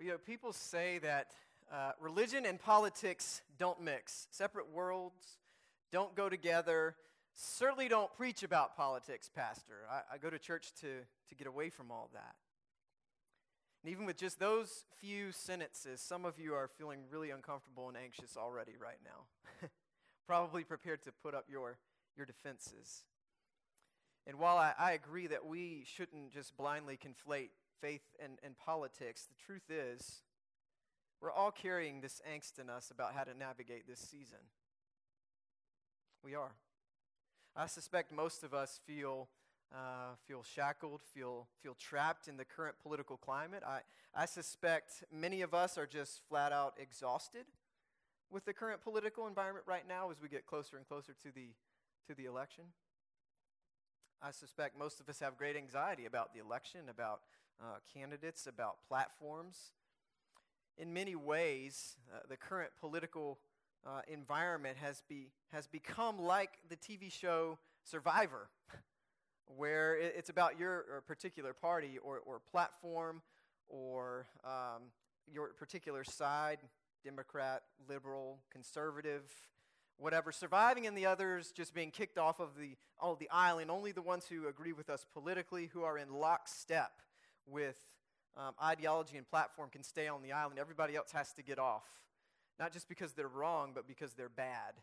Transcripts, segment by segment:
You know, people say that uh, religion and politics don't mix. Separate worlds don't go together. Certainly don't preach about politics, Pastor. I, I go to church to, to get away from all that. And even with just those few sentences, some of you are feeling really uncomfortable and anxious already right now. Probably prepared to put up your, your defenses. And while I, I agree that we shouldn't just blindly conflate faith and, and politics, the truth is, we're all carrying this angst in us about how to navigate this season. We are. I suspect most of us feel, uh, feel shackled, feel, feel trapped in the current political climate. I, I suspect many of us are just flat out exhausted with the current political environment right now as we get closer and closer to the, to the election. I suspect most of us have great anxiety about the election, about uh, candidates, about platforms. In many ways, uh, the current political uh, environment has, be, has become like the TV show Survivor, where it, it's about your particular party or, or platform or um, your particular side Democrat, liberal, conservative, whatever, surviving and the others just being kicked off of the, oh, the island. Only the ones who agree with us politically, who are in lockstep with um, ideology and platform, can stay on the island. Everybody else has to get off. Not just because they're wrong, but because they're bad.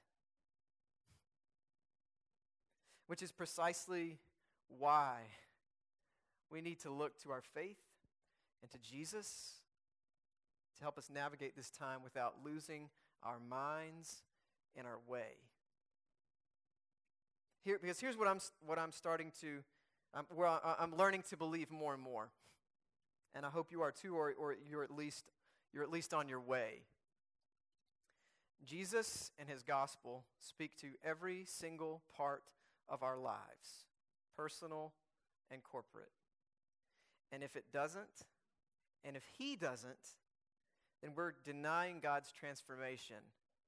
Which is precisely why we need to look to our faith and to Jesus to help us navigate this time without losing our minds and our way. Here, because here's what I'm, what I'm starting to, um, where I'm learning to believe more and more. And I hope you are too, or, or you're, at least, you're at least on your way. Jesus and his gospel speak to every single part of our lives, personal and corporate. And if it doesn't, and if he doesn't, then we're denying God's transformation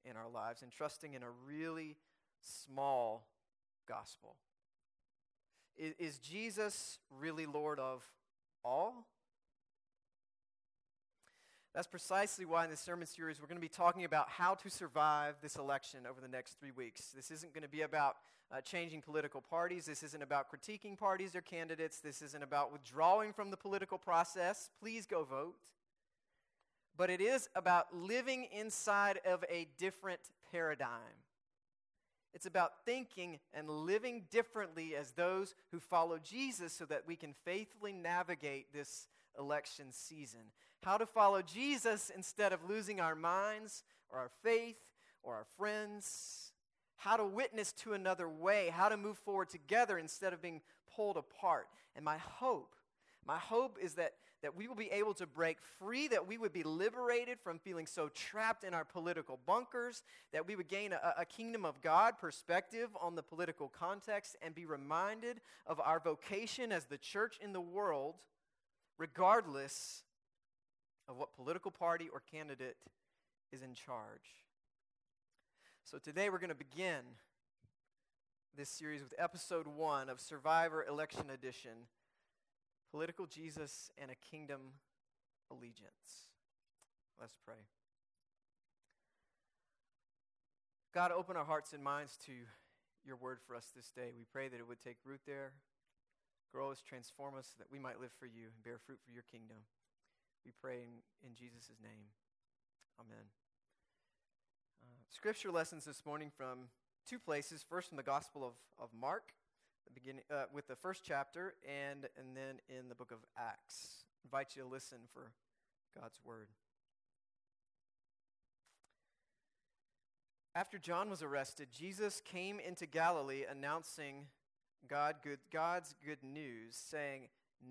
in our lives and trusting in a really small gospel. Is, is Jesus really Lord of all? That's precisely why in this sermon series we're going to be talking about how to survive this election over the next three weeks. This isn't going to be about uh, changing political parties. This isn't about critiquing parties or candidates. This isn't about withdrawing from the political process. Please go vote. But it is about living inside of a different paradigm. It's about thinking and living differently as those who follow Jesus so that we can faithfully navigate this election season. How to follow Jesus instead of losing our minds or our faith or our friends, how to witness to another way, how to move forward together instead of being pulled apart. And my hope, my hope is that, that we will be able to break free, that we would be liberated from feeling so trapped in our political bunkers, that we would gain a, a kingdom of God perspective on the political context and be reminded of our vocation as the church in the world, regardless of what political party or candidate is in charge. So today we're going to begin this series with episode one of Survivor Election Edition Political Jesus and a Kingdom Allegiance. Let's pray. God, open our hearts and minds to your word for us this day. We pray that it would take root there, grow us, transform us, that we might live for you and bear fruit for your kingdom. We pray in, in Jesus' name. Amen. Uh, scripture lessons this morning from two places. First, from the Gospel of, of Mark, the beginning, uh, with the first chapter, and, and then in the book of Acts. Invite you to listen for God's word. After John was arrested, Jesus came into Galilee announcing God good, God's good news, saying,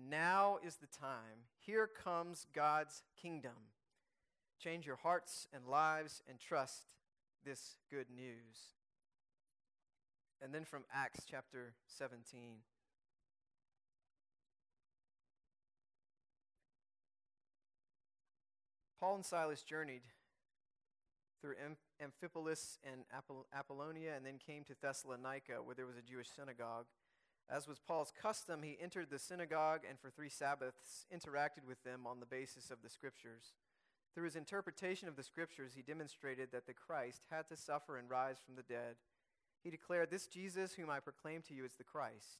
now is the time. Here comes God's kingdom. Change your hearts and lives and trust this good news. And then from Acts chapter 17. Paul and Silas journeyed through Amphipolis and Apollonia and then came to Thessalonica, where there was a Jewish synagogue. As was Paul's custom, he entered the synagogue and for three Sabbaths interacted with them on the basis of the scriptures. Through his interpretation of the scriptures, he demonstrated that the Christ had to suffer and rise from the dead. He declared, This Jesus, whom I proclaim to you, is the Christ.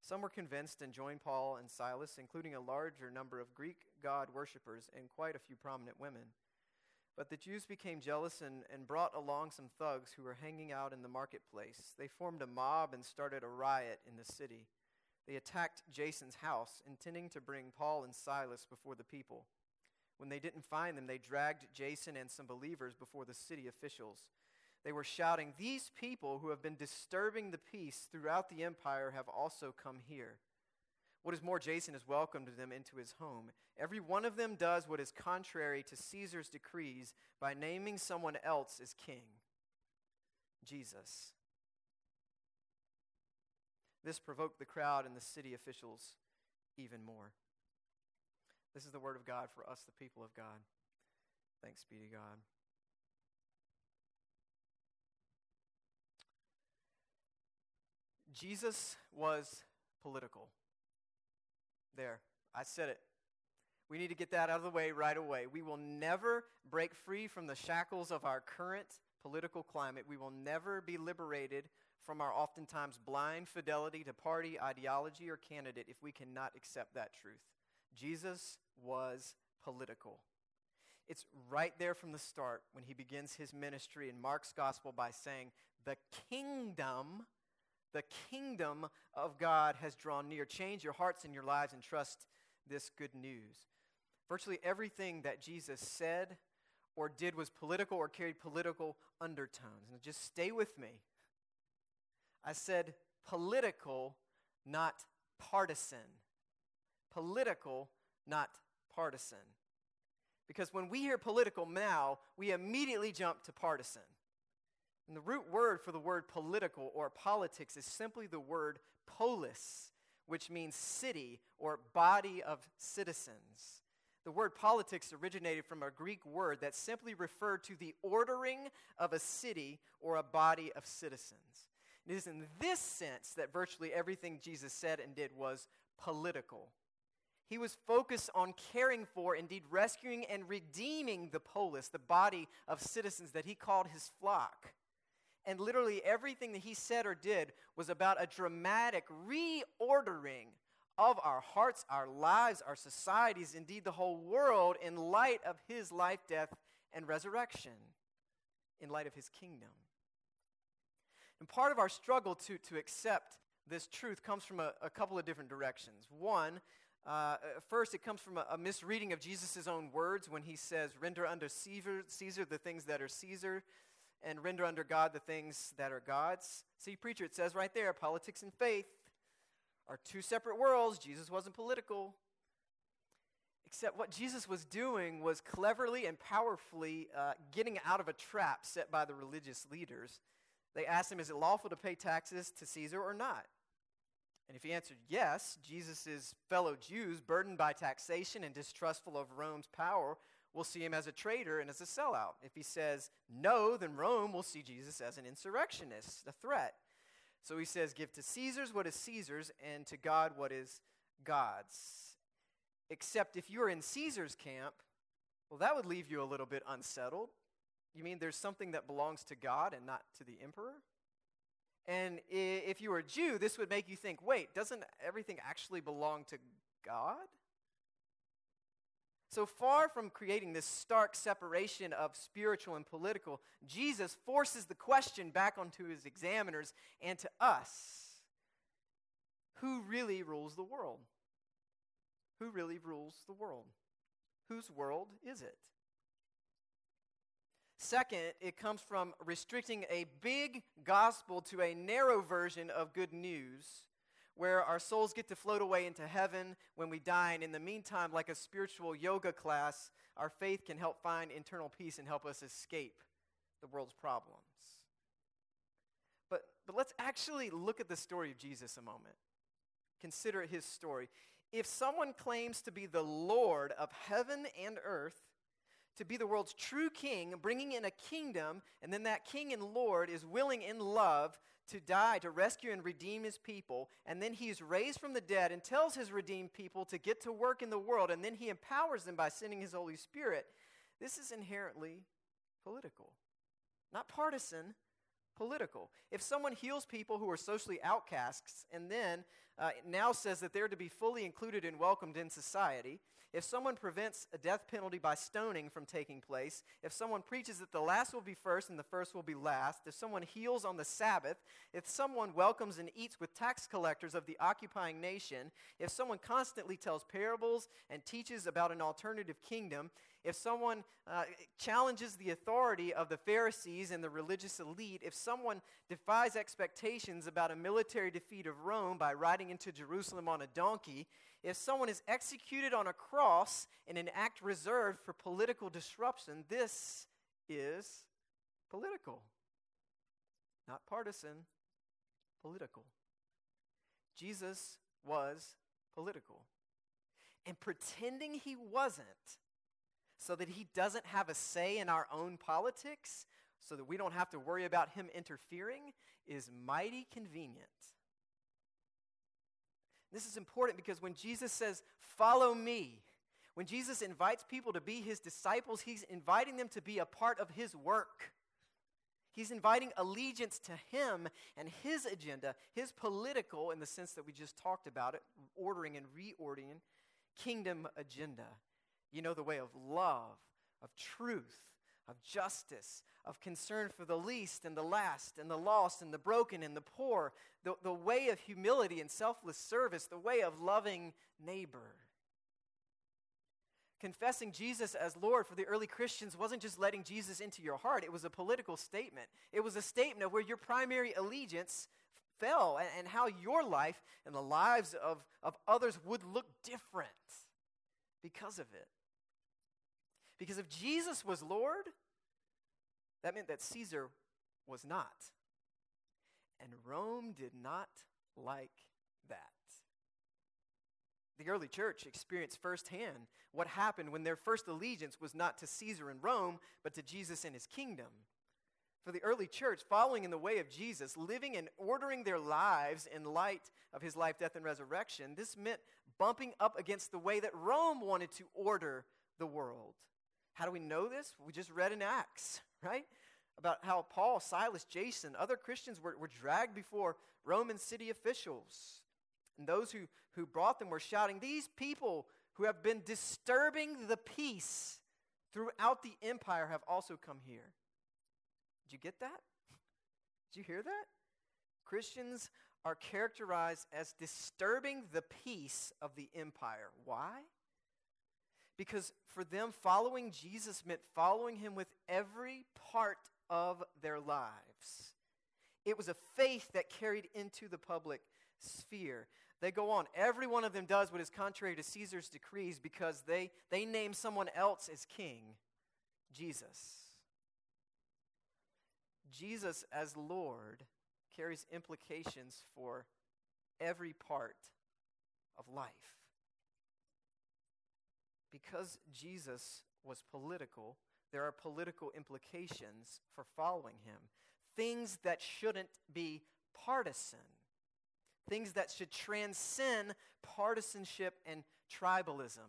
Some were convinced and joined Paul and Silas, including a larger number of Greek god worshippers and quite a few prominent women. But the Jews became jealous and, and brought along some thugs who were hanging out in the marketplace. They formed a mob and started a riot in the city. They attacked Jason's house, intending to bring Paul and Silas before the people. When they didn't find them, they dragged Jason and some believers before the city officials. They were shouting, These people who have been disturbing the peace throughout the empire have also come here. What is more, Jason has welcomed them into his home. Every one of them does what is contrary to Caesar's decrees by naming someone else as king Jesus. This provoked the crowd and the city officials even more. This is the word of God for us, the people of God. Thanks be to God. Jesus was political. There, I said it. We need to get that out of the way right away. We will never break free from the shackles of our current political climate. We will never be liberated from our oftentimes blind fidelity to party, ideology, or candidate if we cannot accept that truth. Jesus was political. It's right there from the start when he begins his ministry in Mark's gospel by saying, The kingdom, the kingdom of God has drawn near. Change your hearts and your lives and trust this good news. Virtually everything that Jesus said or did was political or carried political undertones. And just stay with me. I said political, not partisan. Political, not partisan. Because when we hear political now, we immediately jump to partisan. And the root word for the word political or politics is simply the word polis, which means city or body of citizens. The word politics originated from a Greek word that simply referred to the ordering of a city or a body of citizens. It is in this sense that virtually everything Jesus said and did was political. He was focused on caring for, indeed rescuing and redeeming the polis, the body of citizens that he called his flock. And literally everything that he said or did was about a dramatic reordering of our hearts, our lives, our societies, indeed the whole world, in light of his life, death, and resurrection, in light of his kingdom. And part of our struggle to, to accept this truth comes from a, a couple of different directions. One, uh, first, it comes from a, a misreading of Jesus' own words when he says, Render unto Caesar, Caesar the things that are Caesar, and render unto God the things that are God's. See, preacher, it says right there politics and faith are two separate worlds. Jesus wasn't political. Except what Jesus was doing was cleverly and powerfully uh, getting out of a trap set by the religious leaders. They asked him, Is it lawful to pay taxes to Caesar or not? And if he answered yes, Jesus' fellow Jews, burdened by taxation and distrustful of Rome's power, will see him as a traitor and as a sellout. If he says no, then Rome will see Jesus as an insurrectionist, a threat. So he says, Give to Caesar's what is Caesar's, and to God what is God's. Except if you're in Caesar's camp, well, that would leave you a little bit unsettled. You mean there's something that belongs to God and not to the emperor? And if you were a Jew, this would make you think wait, doesn't everything actually belong to God? So far from creating this stark separation of spiritual and political, Jesus forces the question back onto his examiners and to us who really rules the world? Who really rules the world? Whose world is it? Second, it comes from restricting a big gospel to a narrow version of good news where our souls get to float away into heaven when we die. And in the meantime, like a spiritual yoga class, our faith can help find internal peace and help us escape the world's problems. But, but let's actually look at the story of Jesus a moment. Consider his story. If someone claims to be the Lord of heaven and earth, to be the world's true king, bringing in a kingdom, and then that king and Lord is willing in love to die, to rescue and redeem his people, and then he's raised from the dead and tells his redeemed people to get to work in the world, and then he empowers them by sending his Holy Spirit, This is inherently political, not partisan, political. If someone heals people who are socially outcasts and then uh, now says that they're to be fully included and welcomed in society, if someone prevents a death penalty by stoning from taking place, if someone preaches that the last will be first and the first will be last, if someone heals on the Sabbath, if someone welcomes and eats with tax collectors of the occupying nation, if someone constantly tells parables and teaches about an alternative kingdom, if someone uh, challenges the authority of the Pharisees and the religious elite, if someone defies expectations about a military defeat of Rome by riding into Jerusalem on a donkey, if someone is executed on a cross in an act reserved for political disruption, this is political. Not partisan, political. Jesus was political. And pretending he wasn't so that he doesn't have a say in our own politics, so that we don't have to worry about him interfering, is mighty convenient. This is important because when Jesus says, Follow me, when Jesus invites people to be his disciples, he's inviting them to be a part of his work. He's inviting allegiance to him and his agenda, his political, in the sense that we just talked about it, ordering and reordering, kingdom agenda. You know, the way of love, of truth, of justice, of concern for the least and the last and the lost and the broken and the poor, the, the way of humility and selfless service, the way of loving neighbor. Confessing Jesus as Lord for the early Christians wasn't just letting Jesus into your heart, it was a political statement. It was a statement of where your primary allegiance fell and, and how your life and the lives of, of others would look different because of it. Because if Jesus was Lord, that meant that Caesar was not. And Rome did not like that. The early church experienced firsthand what happened when their first allegiance was not to Caesar and Rome, but to Jesus and his kingdom. For the early church, following in the way of Jesus, living and ordering their lives in light of his life, death, and resurrection, this meant bumping up against the way that Rome wanted to order the world. How do we know this? We just read in Acts, right? About how Paul, Silas, Jason, other Christians were, were dragged before Roman city officials. And those who, who brought them were shouting, These people who have been disturbing the peace throughout the empire have also come here. Did you get that? Did you hear that? Christians are characterized as disturbing the peace of the empire. Why? Because for them, following Jesus meant following him with every part of their lives. It was a faith that carried into the public sphere. They go on. Every one of them does what is contrary to Caesar's decrees because they, they name someone else as king Jesus. Jesus as Lord carries implications for every part of life. Because Jesus was political, there are political implications for following him. Things that shouldn't be partisan, things that should transcend partisanship and tribalism.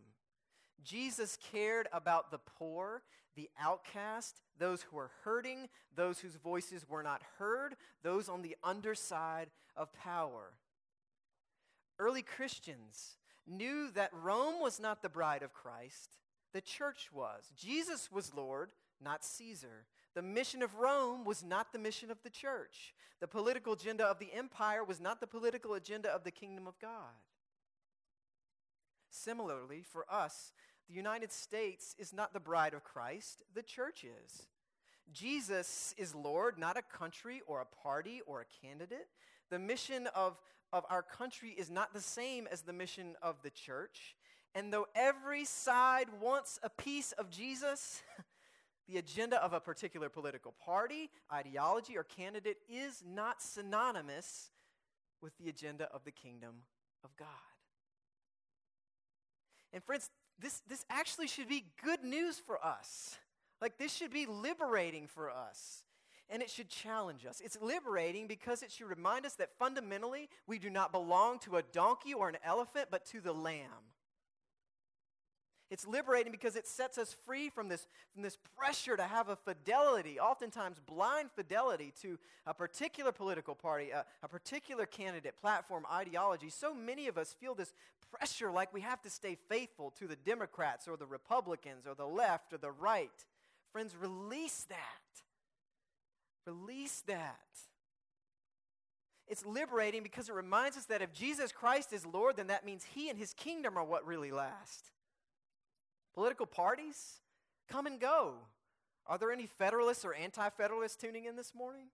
Jesus cared about the poor, the outcast, those who were hurting, those whose voices were not heard, those on the underside of power. Early Christians knew that Rome was not the bride of Christ, the church was. Jesus was Lord, not Caesar. The mission of Rome was not the mission of the church. The political agenda of the empire was not the political agenda of the kingdom of God. Similarly, for us, the United States is not the bride of Christ, the church is. Jesus is Lord, not a country or a party or a candidate. The mission of, of our country is not the same as the mission of the church. And though every side wants a piece of Jesus, the agenda of a particular political party, ideology, or candidate is not synonymous with the agenda of the kingdom of God. And friends, this, this actually should be good news for us. Like, this should be liberating for us. And it should challenge us. It's liberating because it should remind us that fundamentally we do not belong to a donkey or an elephant, but to the lamb. It's liberating because it sets us free from this, from this pressure to have a fidelity, oftentimes blind fidelity, to a particular political party, a, a particular candidate, platform, ideology. So many of us feel this pressure like we have to stay faithful to the Democrats or the Republicans or the left or the right. Friends, release that. Release that. It's liberating because it reminds us that if Jesus Christ is Lord, then that means He and His kingdom are what really last. Political parties come and go. Are there any Federalists or Anti Federalists tuning in this morning?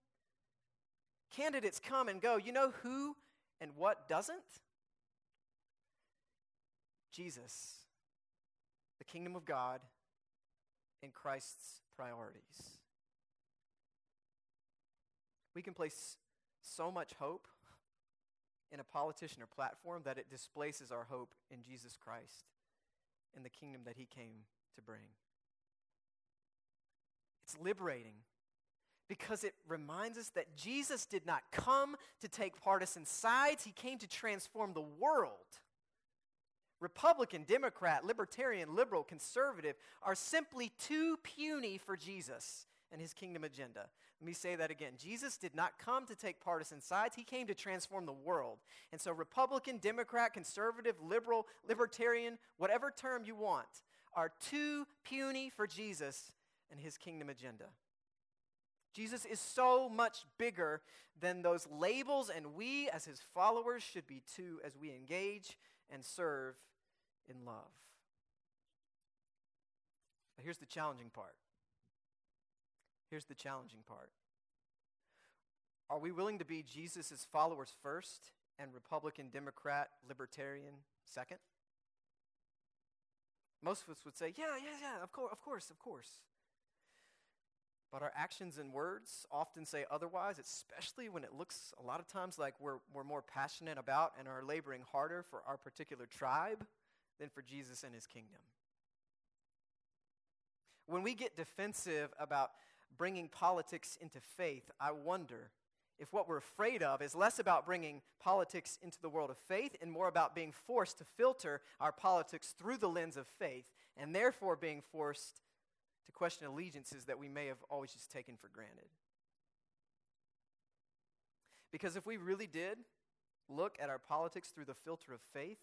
Candidates come and go. You know who and what doesn't? Jesus, the kingdom of God, and Christ's priorities. We can place so much hope in a politician or platform that it displaces our hope in Jesus Christ and the kingdom that he came to bring. It's liberating because it reminds us that Jesus did not come to take partisan sides, he came to transform the world. Republican, Democrat, Libertarian, Liberal, Conservative are simply too puny for Jesus and his kingdom agenda. Let me say that again. Jesus did not come to take partisan sides, he came to transform the world. And so, Republican, Democrat, conservative, liberal, libertarian, whatever term you want, are too puny for Jesus and his kingdom agenda. Jesus is so much bigger than those labels, and we, as his followers, should be too as we engage and serve in love. But here's the challenging part Here's the challenging part Are we willing to be Jesus' followers first and Republican, Democrat, Libertarian second? Most of us would say, yeah, yeah, yeah, of course, of course, of course. But our actions and words often say otherwise, especially when it looks a lot of times like we're, we're more passionate about and are laboring harder for our particular tribe than for Jesus and his kingdom. When we get defensive about bringing politics into faith, I wonder if what we're afraid of is less about bringing politics into the world of faith and more about being forced to filter our politics through the lens of faith and therefore being forced to question allegiances that we may have always just taken for granted. Because if we really did look at our politics through the filter of faith,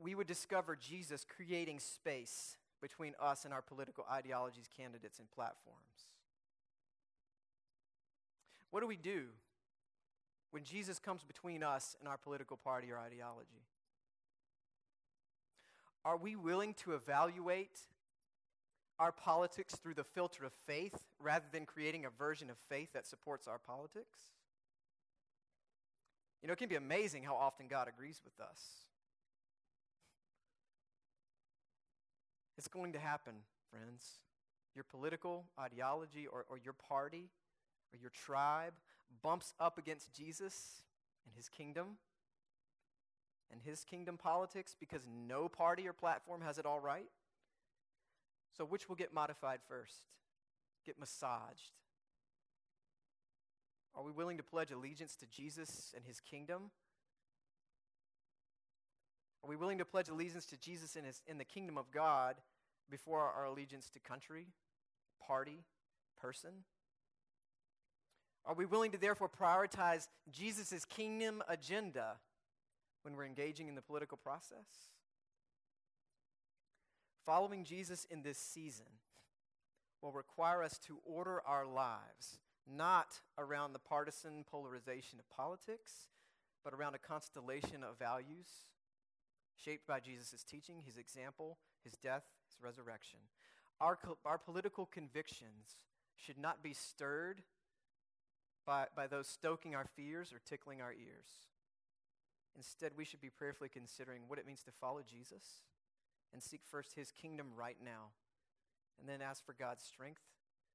we would discover Jesus creating space between us and our political ideologies, candidates, and platforms. What do we do when Jesus comes between us and our political party or ideology? Are we willing to evaluate our politics through the filter of faith rather than creating a version of faith that supports our politics? You know, it can be amazing how often God agrees with us. It's going to happen, friends. Your political ideology or, or your party or your tribe bumps up against Jesus and his kingdom and his kingdom politics because no party or platform has it all right. So, which will get modified first? Get massaged? Are we willing to pledge allegiance to Jesus and his kingdom? Are we willing to pledge allegiance to Jesus in, his, in the kingdom of God before our allegiance to country, party, person? Are we willing to therefore prioritize Jesus' kingdom agenda when we're engaging in the political process? Following Jesus in this season will require us to order our lives not around the partisan polarization of politics, but around a constellation of values shaped by Jesus' teaching, his example, his death, his resurrection. Our, our political convictions should not be stirred by, by those stoking our fears or tickling our ears. Instead, we should be prayerfully considering what it means to follow Jesus and seek first his kingdom right now, and then ask for God's strength,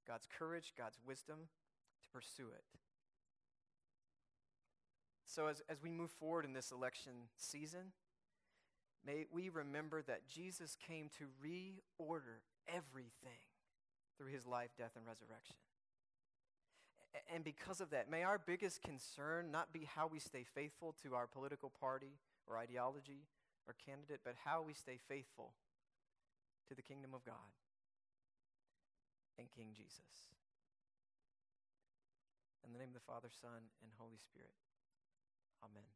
God's courage, God's wisdom to pursue it. So, as, as we move forward in this election season, may we remember that Jesus came to reorder everything through his life, death, and resurrection. And because of that, may our biggest concern not be how we stay faithful to our political party or ideology or candidate, but how we stay faithful to the kingdom of God and King Jesus. In the name of the Father, Son, and Holy Spirit. Amen.